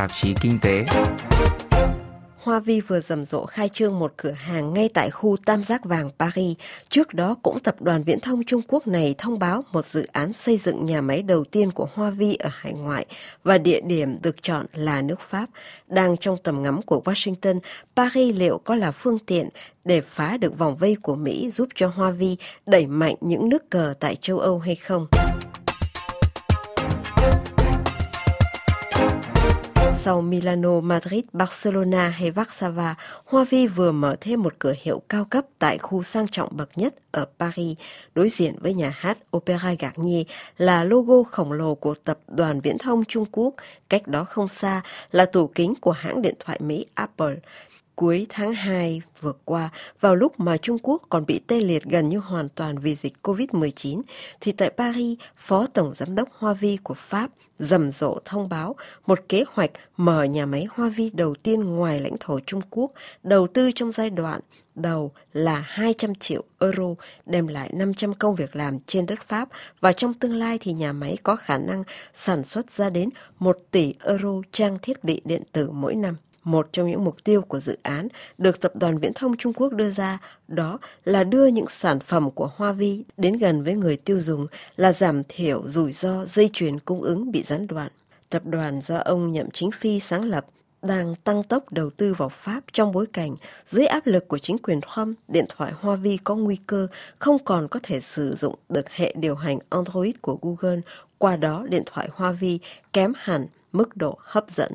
tạp chí Kinh tế. Hoa Vi vừa rầm rộ khai trương một cửa hàng ngay tại khu Tam Giác Vàng Paris. Trước đó cũng tập đoàn viễn thông Trung Quốc này thông báo một dự án xây dựng nhà máy đầu tiên của Hoa Vi ở hải ngoại và địa điểm được chọn là nước Pháp. Đang trong tầm ngắm của Washington, Paris liệu có là phương tiện để phá được vòng vây của Mỹ giúp cho Hoa Vi đẩy mạnh những nước cờ tại châu Âu hay không? Sau Milano, Madrid, Barcelona hay Warsaw, Hoa Vi vừa mở thêm một cửa hiệu cao cấp tại khu sang trọng bậc nhất ở Paris, đối diện với nhà hát Opera Garnier là logo khổng lồ của tập đoàn viễn thông Trung Quốc, cách đó không xa là tủ kính của hãng điện thoại Mỹ Apple. Cuối tháng 2 vừa qua, vào lúc mà Trung Quốc còn bị tê liệt gần như hoàn toàn vì dịch COVID-19, thì tại Paris, Phó Tổng Giám đốc Hoa Vi của Pháp rầm rộ thông báo một kế hoạch mở nhà máy Hoa Vi đầu tiên ngoài lãnh thổ Trung Quốc, đầu tư trong giai đoạn đầu là 200 triệu euro, đem lại 500 công việc làm trên đất Pháp và trong tương lai thì nhà máy có khả năng sản xuất ra đến 1 tỷ euro trang thiết bị điện tử mỗi năm. Một trong những mục tiêu của dự án được Tập đoàn Viễn thông Trung Quốc đưa ra đó là đưa những sản phẩm của Hoa Vi đến gần với người tiêu dùng là giảm thiểu rủi ro dây chuyền cung ứng bị gián đoạn. Tập đoàn do ông Nhậm Chính Phi sáng lập đang tăng tốc đầu tư vào Pháp trong bối cảnh dưới áp lực của chính quyền Trump, điện thoại Hoa Vi có nguy cơ không còn có thể sử dụng được hệ điều hành Android của Google, qua đó điện thoại Hoa Vi kém hẳn mức độ hấp dẫn.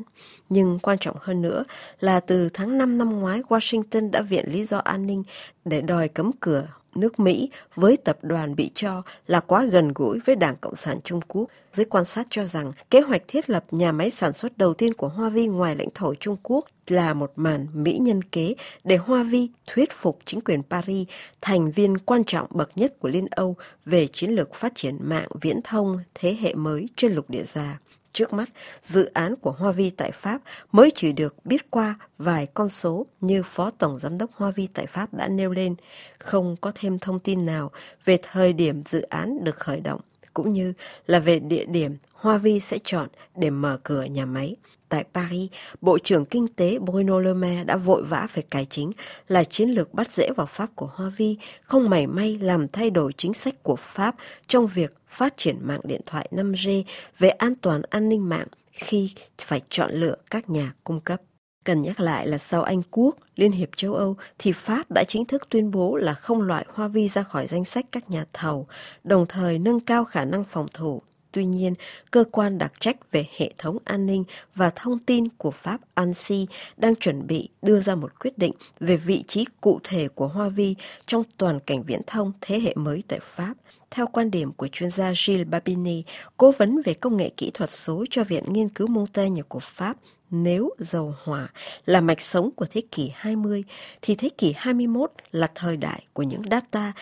Nhưng quan trọng hơn nữa là từ tháng 5 năm ngoái, Washington đã viện lý do an ninh để đòi cấm cửa nước Mỹ với tập đoàn bị cho là quá gần gũi với Đảng Cộng sản Trung Quốc. Giới quan sát cho rằng kế hoạch thiết lập nhà máy sản xuất đầu tiên của Hoa Vi ngoài lãnh thổ Trung Quốc là một màn mỹ nhân kế để Hoa Vi thuyết phục chính quyền Paris, thành viên quan trọng bậc nhất của Liên Âu về chiến lược phát triển mạng viễn thông thế hệ mới trên lục địa già. Trước mắt, dự án của Hoa Vi tại Pháp mới chỉ được biết qua vài con số như Phó Tổng Giám đốc Hoa Vi tại Pháp đã nêu lên, không có thêm thông tin nào về thời điểm dự án được khởi động, cũng như là về địa điểm Hoa Vi sẽ chọn để mở cửa nhà máy. Tại Paris, Bộ trưởng Kinh tế Bruno Le Maire đã vội vã về cải chính là chiến lược bắt rễ vào Pháp của Hoa Vi, không mảy may làm thay đổi chính sách của Pháp trong việc phát triển mạng điện thoại 5G về an toàn an ninh mạng khi phải chọn lựa các nhà cung cấp. Cần nhắc lại là sau Anh Quốc, Liên hiệp châu Âu thì Pháp đã chính thức tuyên bố là không loại Hoa Vi ra khỏi danh sách các nhà thầu, đồng thời nâng cao khả năng phòng thủ Tuy nhiên, cơ quan đặc trách về hệ thống an ninh và thông tin của Pháp ANSI đang chuẩn bị đưa ra một quyết định về vị trí cụ thể của Hoa Vi trong toàn cảnh viễn thông thế hệ mới tại Pháp. Theo quan điểm của chuyên gia Gilles Babini, cố vấn về công nghệ kỹ thuật số cho Viện Nghiên cứu Montaigne của Pháp, nếu dầu hỏa là mạch sống của thế kỷ 20, thì thế kỷ 21 là thời đại của những data,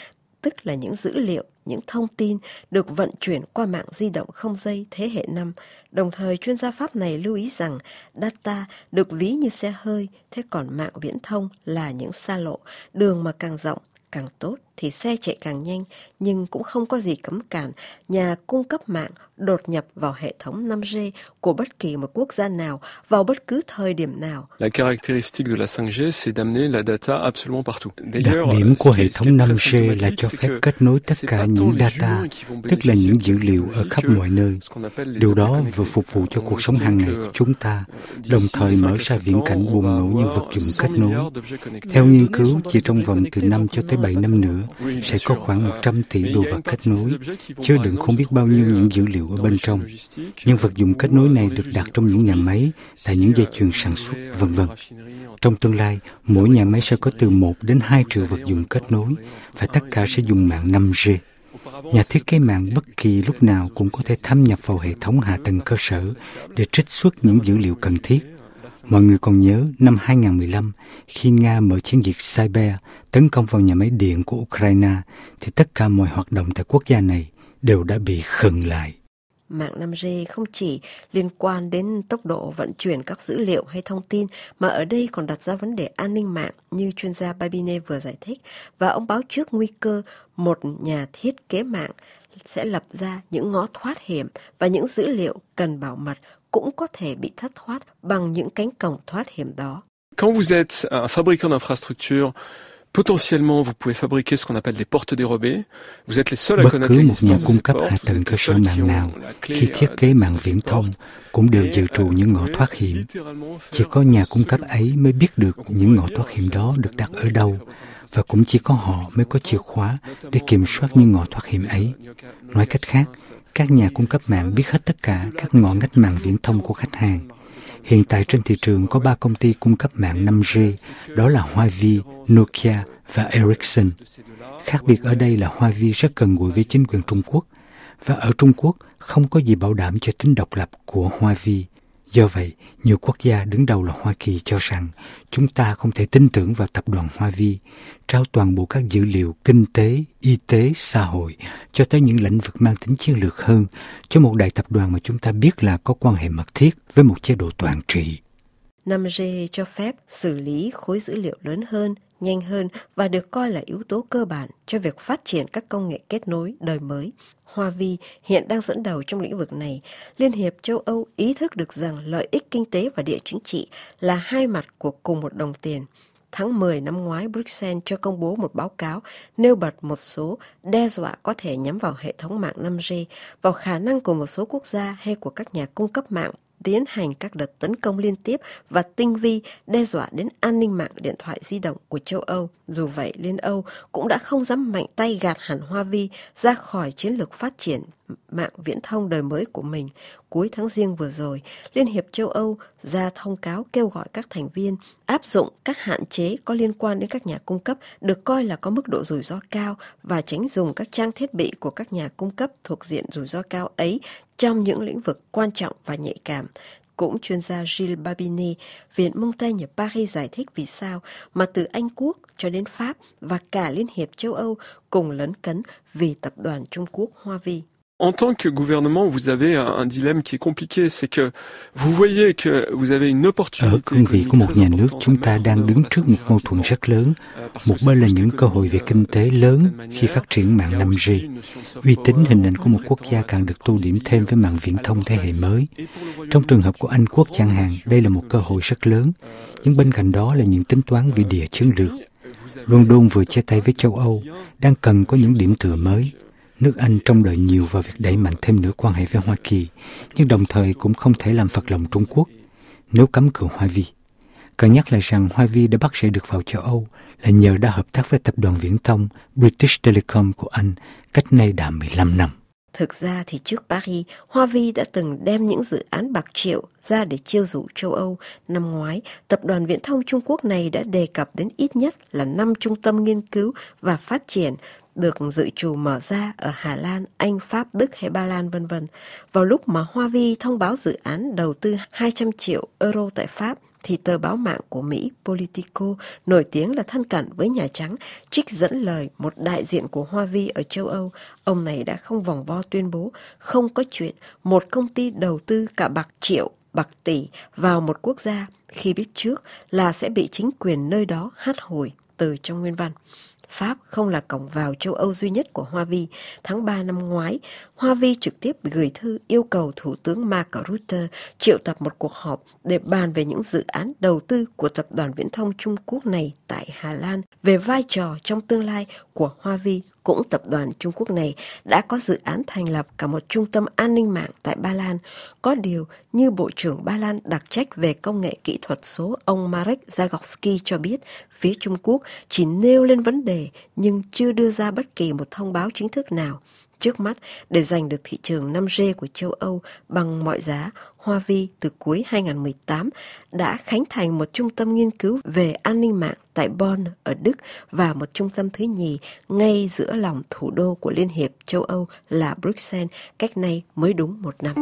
tức là những dữ liệu những thông tin được vận chuyển qua mạng di động không dây thế hệ 5. Đồng thời chuyên gia Pháp này lưu ý rằng data được ví như xe hơi, thế còn mạng viễn thông là những xa lộ, đường mà càng rộng càng tốt thì xe chạy càng nhanh nhưng cũng không có gì cấm cản nhà cung cấp mạng đột nhập vào hệ thống 5G của bất kỳ một quốc gia nào vào bất cứ thời điểm nào. La caractéristique de la 5G c'est d'amener la data absolument partout. Đặc điểm của hệ thống 5G là cho phép kết nối tất cả những data, tức là những dữ liệu ở khắp mọi nơi. Điều đó vừa phục vụ cho cuộc sống hàng ngày của chúng ta, đồng thời mở ra viễn cảnh bùng nổ những vật dụng kết nối. Theo nghiên cứu, chỉ trong vòng từ 5 cho tới 7 năm nữa, sẽ có khoảng 100 tỷ đồ vật kết nối, chứa đựng không biết bao nhiêu những dữ liệu ở bên trong. Những vật dụng kết nối này được đặt trong những nhà máy, tại những dây chuyền sản xuất, vân vân. Trong tương lai, mỗi nhà máy sẽ có từ 1 đến 2 triệu vật dụng kết nối và tất cả sẽ dùng mạng 5G. Nhà thiết kế mạng bất kỳ lúc nào cũng có thể thâm nhập vào hệ thống hạ tầng cơ sở để trích xuất những dữ liệu cần thiết Mọi người còn nhớ năm 2015, khi Nga mở chiến dịch Cyber tấn công vào nhà máy điện của Ukraine, thì tất cả mọi hoạt động tại quốc gia này đều đã bị khựng lại. Mạng 5G không chỉ liên quan đến tốc độ vận chuyển các dữ liệu hay thông tin, mà ở đây còn đặt ra vấn đề an ninh mạng như chuyên gia Babine vừa giải thích. Và ông báo trước nguy cơ một nhà thiết kế mạng sẽ lập ra những ngõ thoát hiểm và những dữ liệu cần bảo mật cũng có thể bị thất thoát bằng những cánh cổng thoát hiểm đó. Quand vous êtes un fabricant d'infrastructures, Potentiellement, vous pouvez fabriquer ce qu'on appelle des portes dérobées. Vous êtes les seuls à connaître l'existence de ces portes. Bất cứ một nhà cung cấp hạ tầng cơ sở mạng nào khi thiết kế mạng viễn thông cũng đều dự trù những ngõ thoát hiểm. Chỉ có nhà cung cấp ấy mới biết được những ngõ thoát hiểm đó được đặt ở đâu và cũng chỉ có họ mới có chìa khóa để kiểm soát những ngõ thoát hiểm ấy. Nói cách khác, các nhà cung cấp mạng biết hết tất cả các ngõ ngách mạng viễn thông của khách hàng. Hiện tại trên thị trường có ba công ty cung cấp mạng 5G, đó là Huawei, Nokia và Ericsson. Khác biệt ở đây là Huawei rất gần gũi với chính quyền Trung Quốc, và ở Trung Quốc không có gì bảo đảm cho tính độc lập của Huawei. Do vậy, nhiều quốc gia đứng đầu là Hoa Kỳ cho rằng chúng ta không thể tin tưởng vào tập đoàn Hoa Vi, trao toàn bộ các dữ liệu kinh tế, y tế, xã hội cho tới những lĩnh vực mang tính chiến lược hơn cho một đại tập đoàn mà chúng ta biết là có quan hệ mật thiết với một chế độ toàn trị. 5G cho phép xử lý khối dữ liệu lớn hơn, nhanh hơn và được coi là yếu tố cơ bản cho việc phát triển các công nghệ kết nối đời mới. Hoa Vi hiện đang dẫn đầu trong lĩnh vực này. Liên hiệp châu Âu ý thức được rằng lợi ích kinh tế và địa chính trị là hai mặt của cùng một đồng tiền. Tháng 10 năm ngoái, Bruxelles cho công bố một báo cáo nêu bật một số đe dọa có thể nhắm vào hệ thống mạng 5G, vào khả năng của một số quốc gia hay của các nhà cung cấp mạng tiến hành các đợt tấn công liên tiếp và tinh vi đe dọa đến an ninh mạng điện thoại di động của châu Âu. Dù vậy, Liên Âu cũng đã không dám mạnh tay gạt hẳn Hoa Vi ra khỏi chiến lược phát triển mạng viễn thông đời mới của mình. Cuối tháng riêng vừa rồi, Liên hiệp châu Âu ra thông cáo kêu gọi các thành viên áp dụng các hạn chế có liên quan đến các nhà cung cấp được coi là có mức độ rủi ro cao và tránh dùng các trang thiết bị của các nhà cung cấp thuộc diện rủi ro cao ấy trong những lĩnh vực quan trọng và nhạy cảm. Cũng chuyên gia Gilles Babini, Viện Montaigne Paris giải thích vì sao mà từ Anh Quốc cho đến Pháp và cả Liên hiệp châu Âu cùng lấn cấn vì tập đoàn Trung Quốc Hoa Vi en tant que gouvernement, vous avez un, un dilemme qui est compliqué, c'est que vous voyez que vous avez une opportunité. Ở cương vị của một nhà nước, chúng ta đang đứng trước một mâu thuẫn rất lớn. Một bên là những cơ hội về kinh tế lớn khi phát triển mạng 5G. Uy tín hình ảnh của một quốc gia càng được tô điểm thêm với mạng viễn thông thế hệ mới. Trong trường hợp của Anh quốc chẳng hạn, đây là một cơ hội rất lớn. Nhưng bên cạnh đó là những tính toán về địa chiến lược. London vừa chia tay với châu Âu, đang cần có những điểm tựa mới. Nước Anh trông đợi nhiều vào việc đẩy mạnh thêm nữa quan hệ với Hoa Kỳ, nhưng đồng thời cũng không thể làm phật lòng Trung Quốc nếu cấm cửa Hoa Vi. Cần nhắc lại rằng Hoa Vi đã bắt sẽ được vào châu Âu là nhờ đã hợp tác với tập đoàn viễn thông British Telecom của Anh cách nay đã 15 năm. Thực ra thì trước Paris, Hoa Vi đã từng đem những dự án bạc triệu ra để chiêu dụ châu Âu. Năm ngoái, tập đoàn viễn thông Trung Quốc này đã đề cập đến ít nhất là 5 trung tâm nghiên cứu và phát triển được dự trù mở ra ở Hà Lan, Anh, Pháp, Đức hay Ba Lan vân vân. Vào lúc mà Hoa Vi thông báo dự án đầu tư 200 triệu euro tại Pháp thì tờ báo mạng của Mỹ Politico nổi tiếng là thân cận với Nhà Trắng, trích dẫn lời một đại diện của Hoa Vi ở châu Âu. Ông này đã không vòng vo tuyên bố không có chuyện một công ty đầu tư cả bạc triệu, bạc tỷ vào một quốc gia khi biết trước là sẽ bị chính quyền nơi đó hát hồi từ trong nguyên văn. Pháp không là cổng vào châu Âu duy nhất của Hoa Vi. Tháng 3 năm ngoái, Hoa Vi trực tiếp gửi thư yêu cầu Thủ tướng Mark Rutte triệu tập một cuộc họp để bàn về những dự án đầu tư của tập đoàn viễn thông Trung Quốc này tại Hà Lan về vai trò trong tương lai của Hoa Vi cũng tập đoàn Trung Quốc này đã có dự án thành lập cả một trung tâm an ninh mạng tại Ba Lan. Có điều, như Bộ trưởng Ba Lan đặc trách về công nghệ kỹ thuật số ông Marek Zagorski cho biết, phía Trung Quốc chỉ nêu lên vấn đề nhưng chưa đưa ra bất kỳ một thông báo chính thức nào. Trước mắt, để giành được thị trường 5G của châu Âu bằng mọi giá, Hoa Vi từ cuối 2018 đã khánh thành một trung tâm nghiên cứu về an ninh mạng tại Bonn ở Đức và một trung tâm thứ nhì ngay giữa lòng thủ đô của Liên hiệp châu Âu là Bruxelles cách nay mới đúng một năm.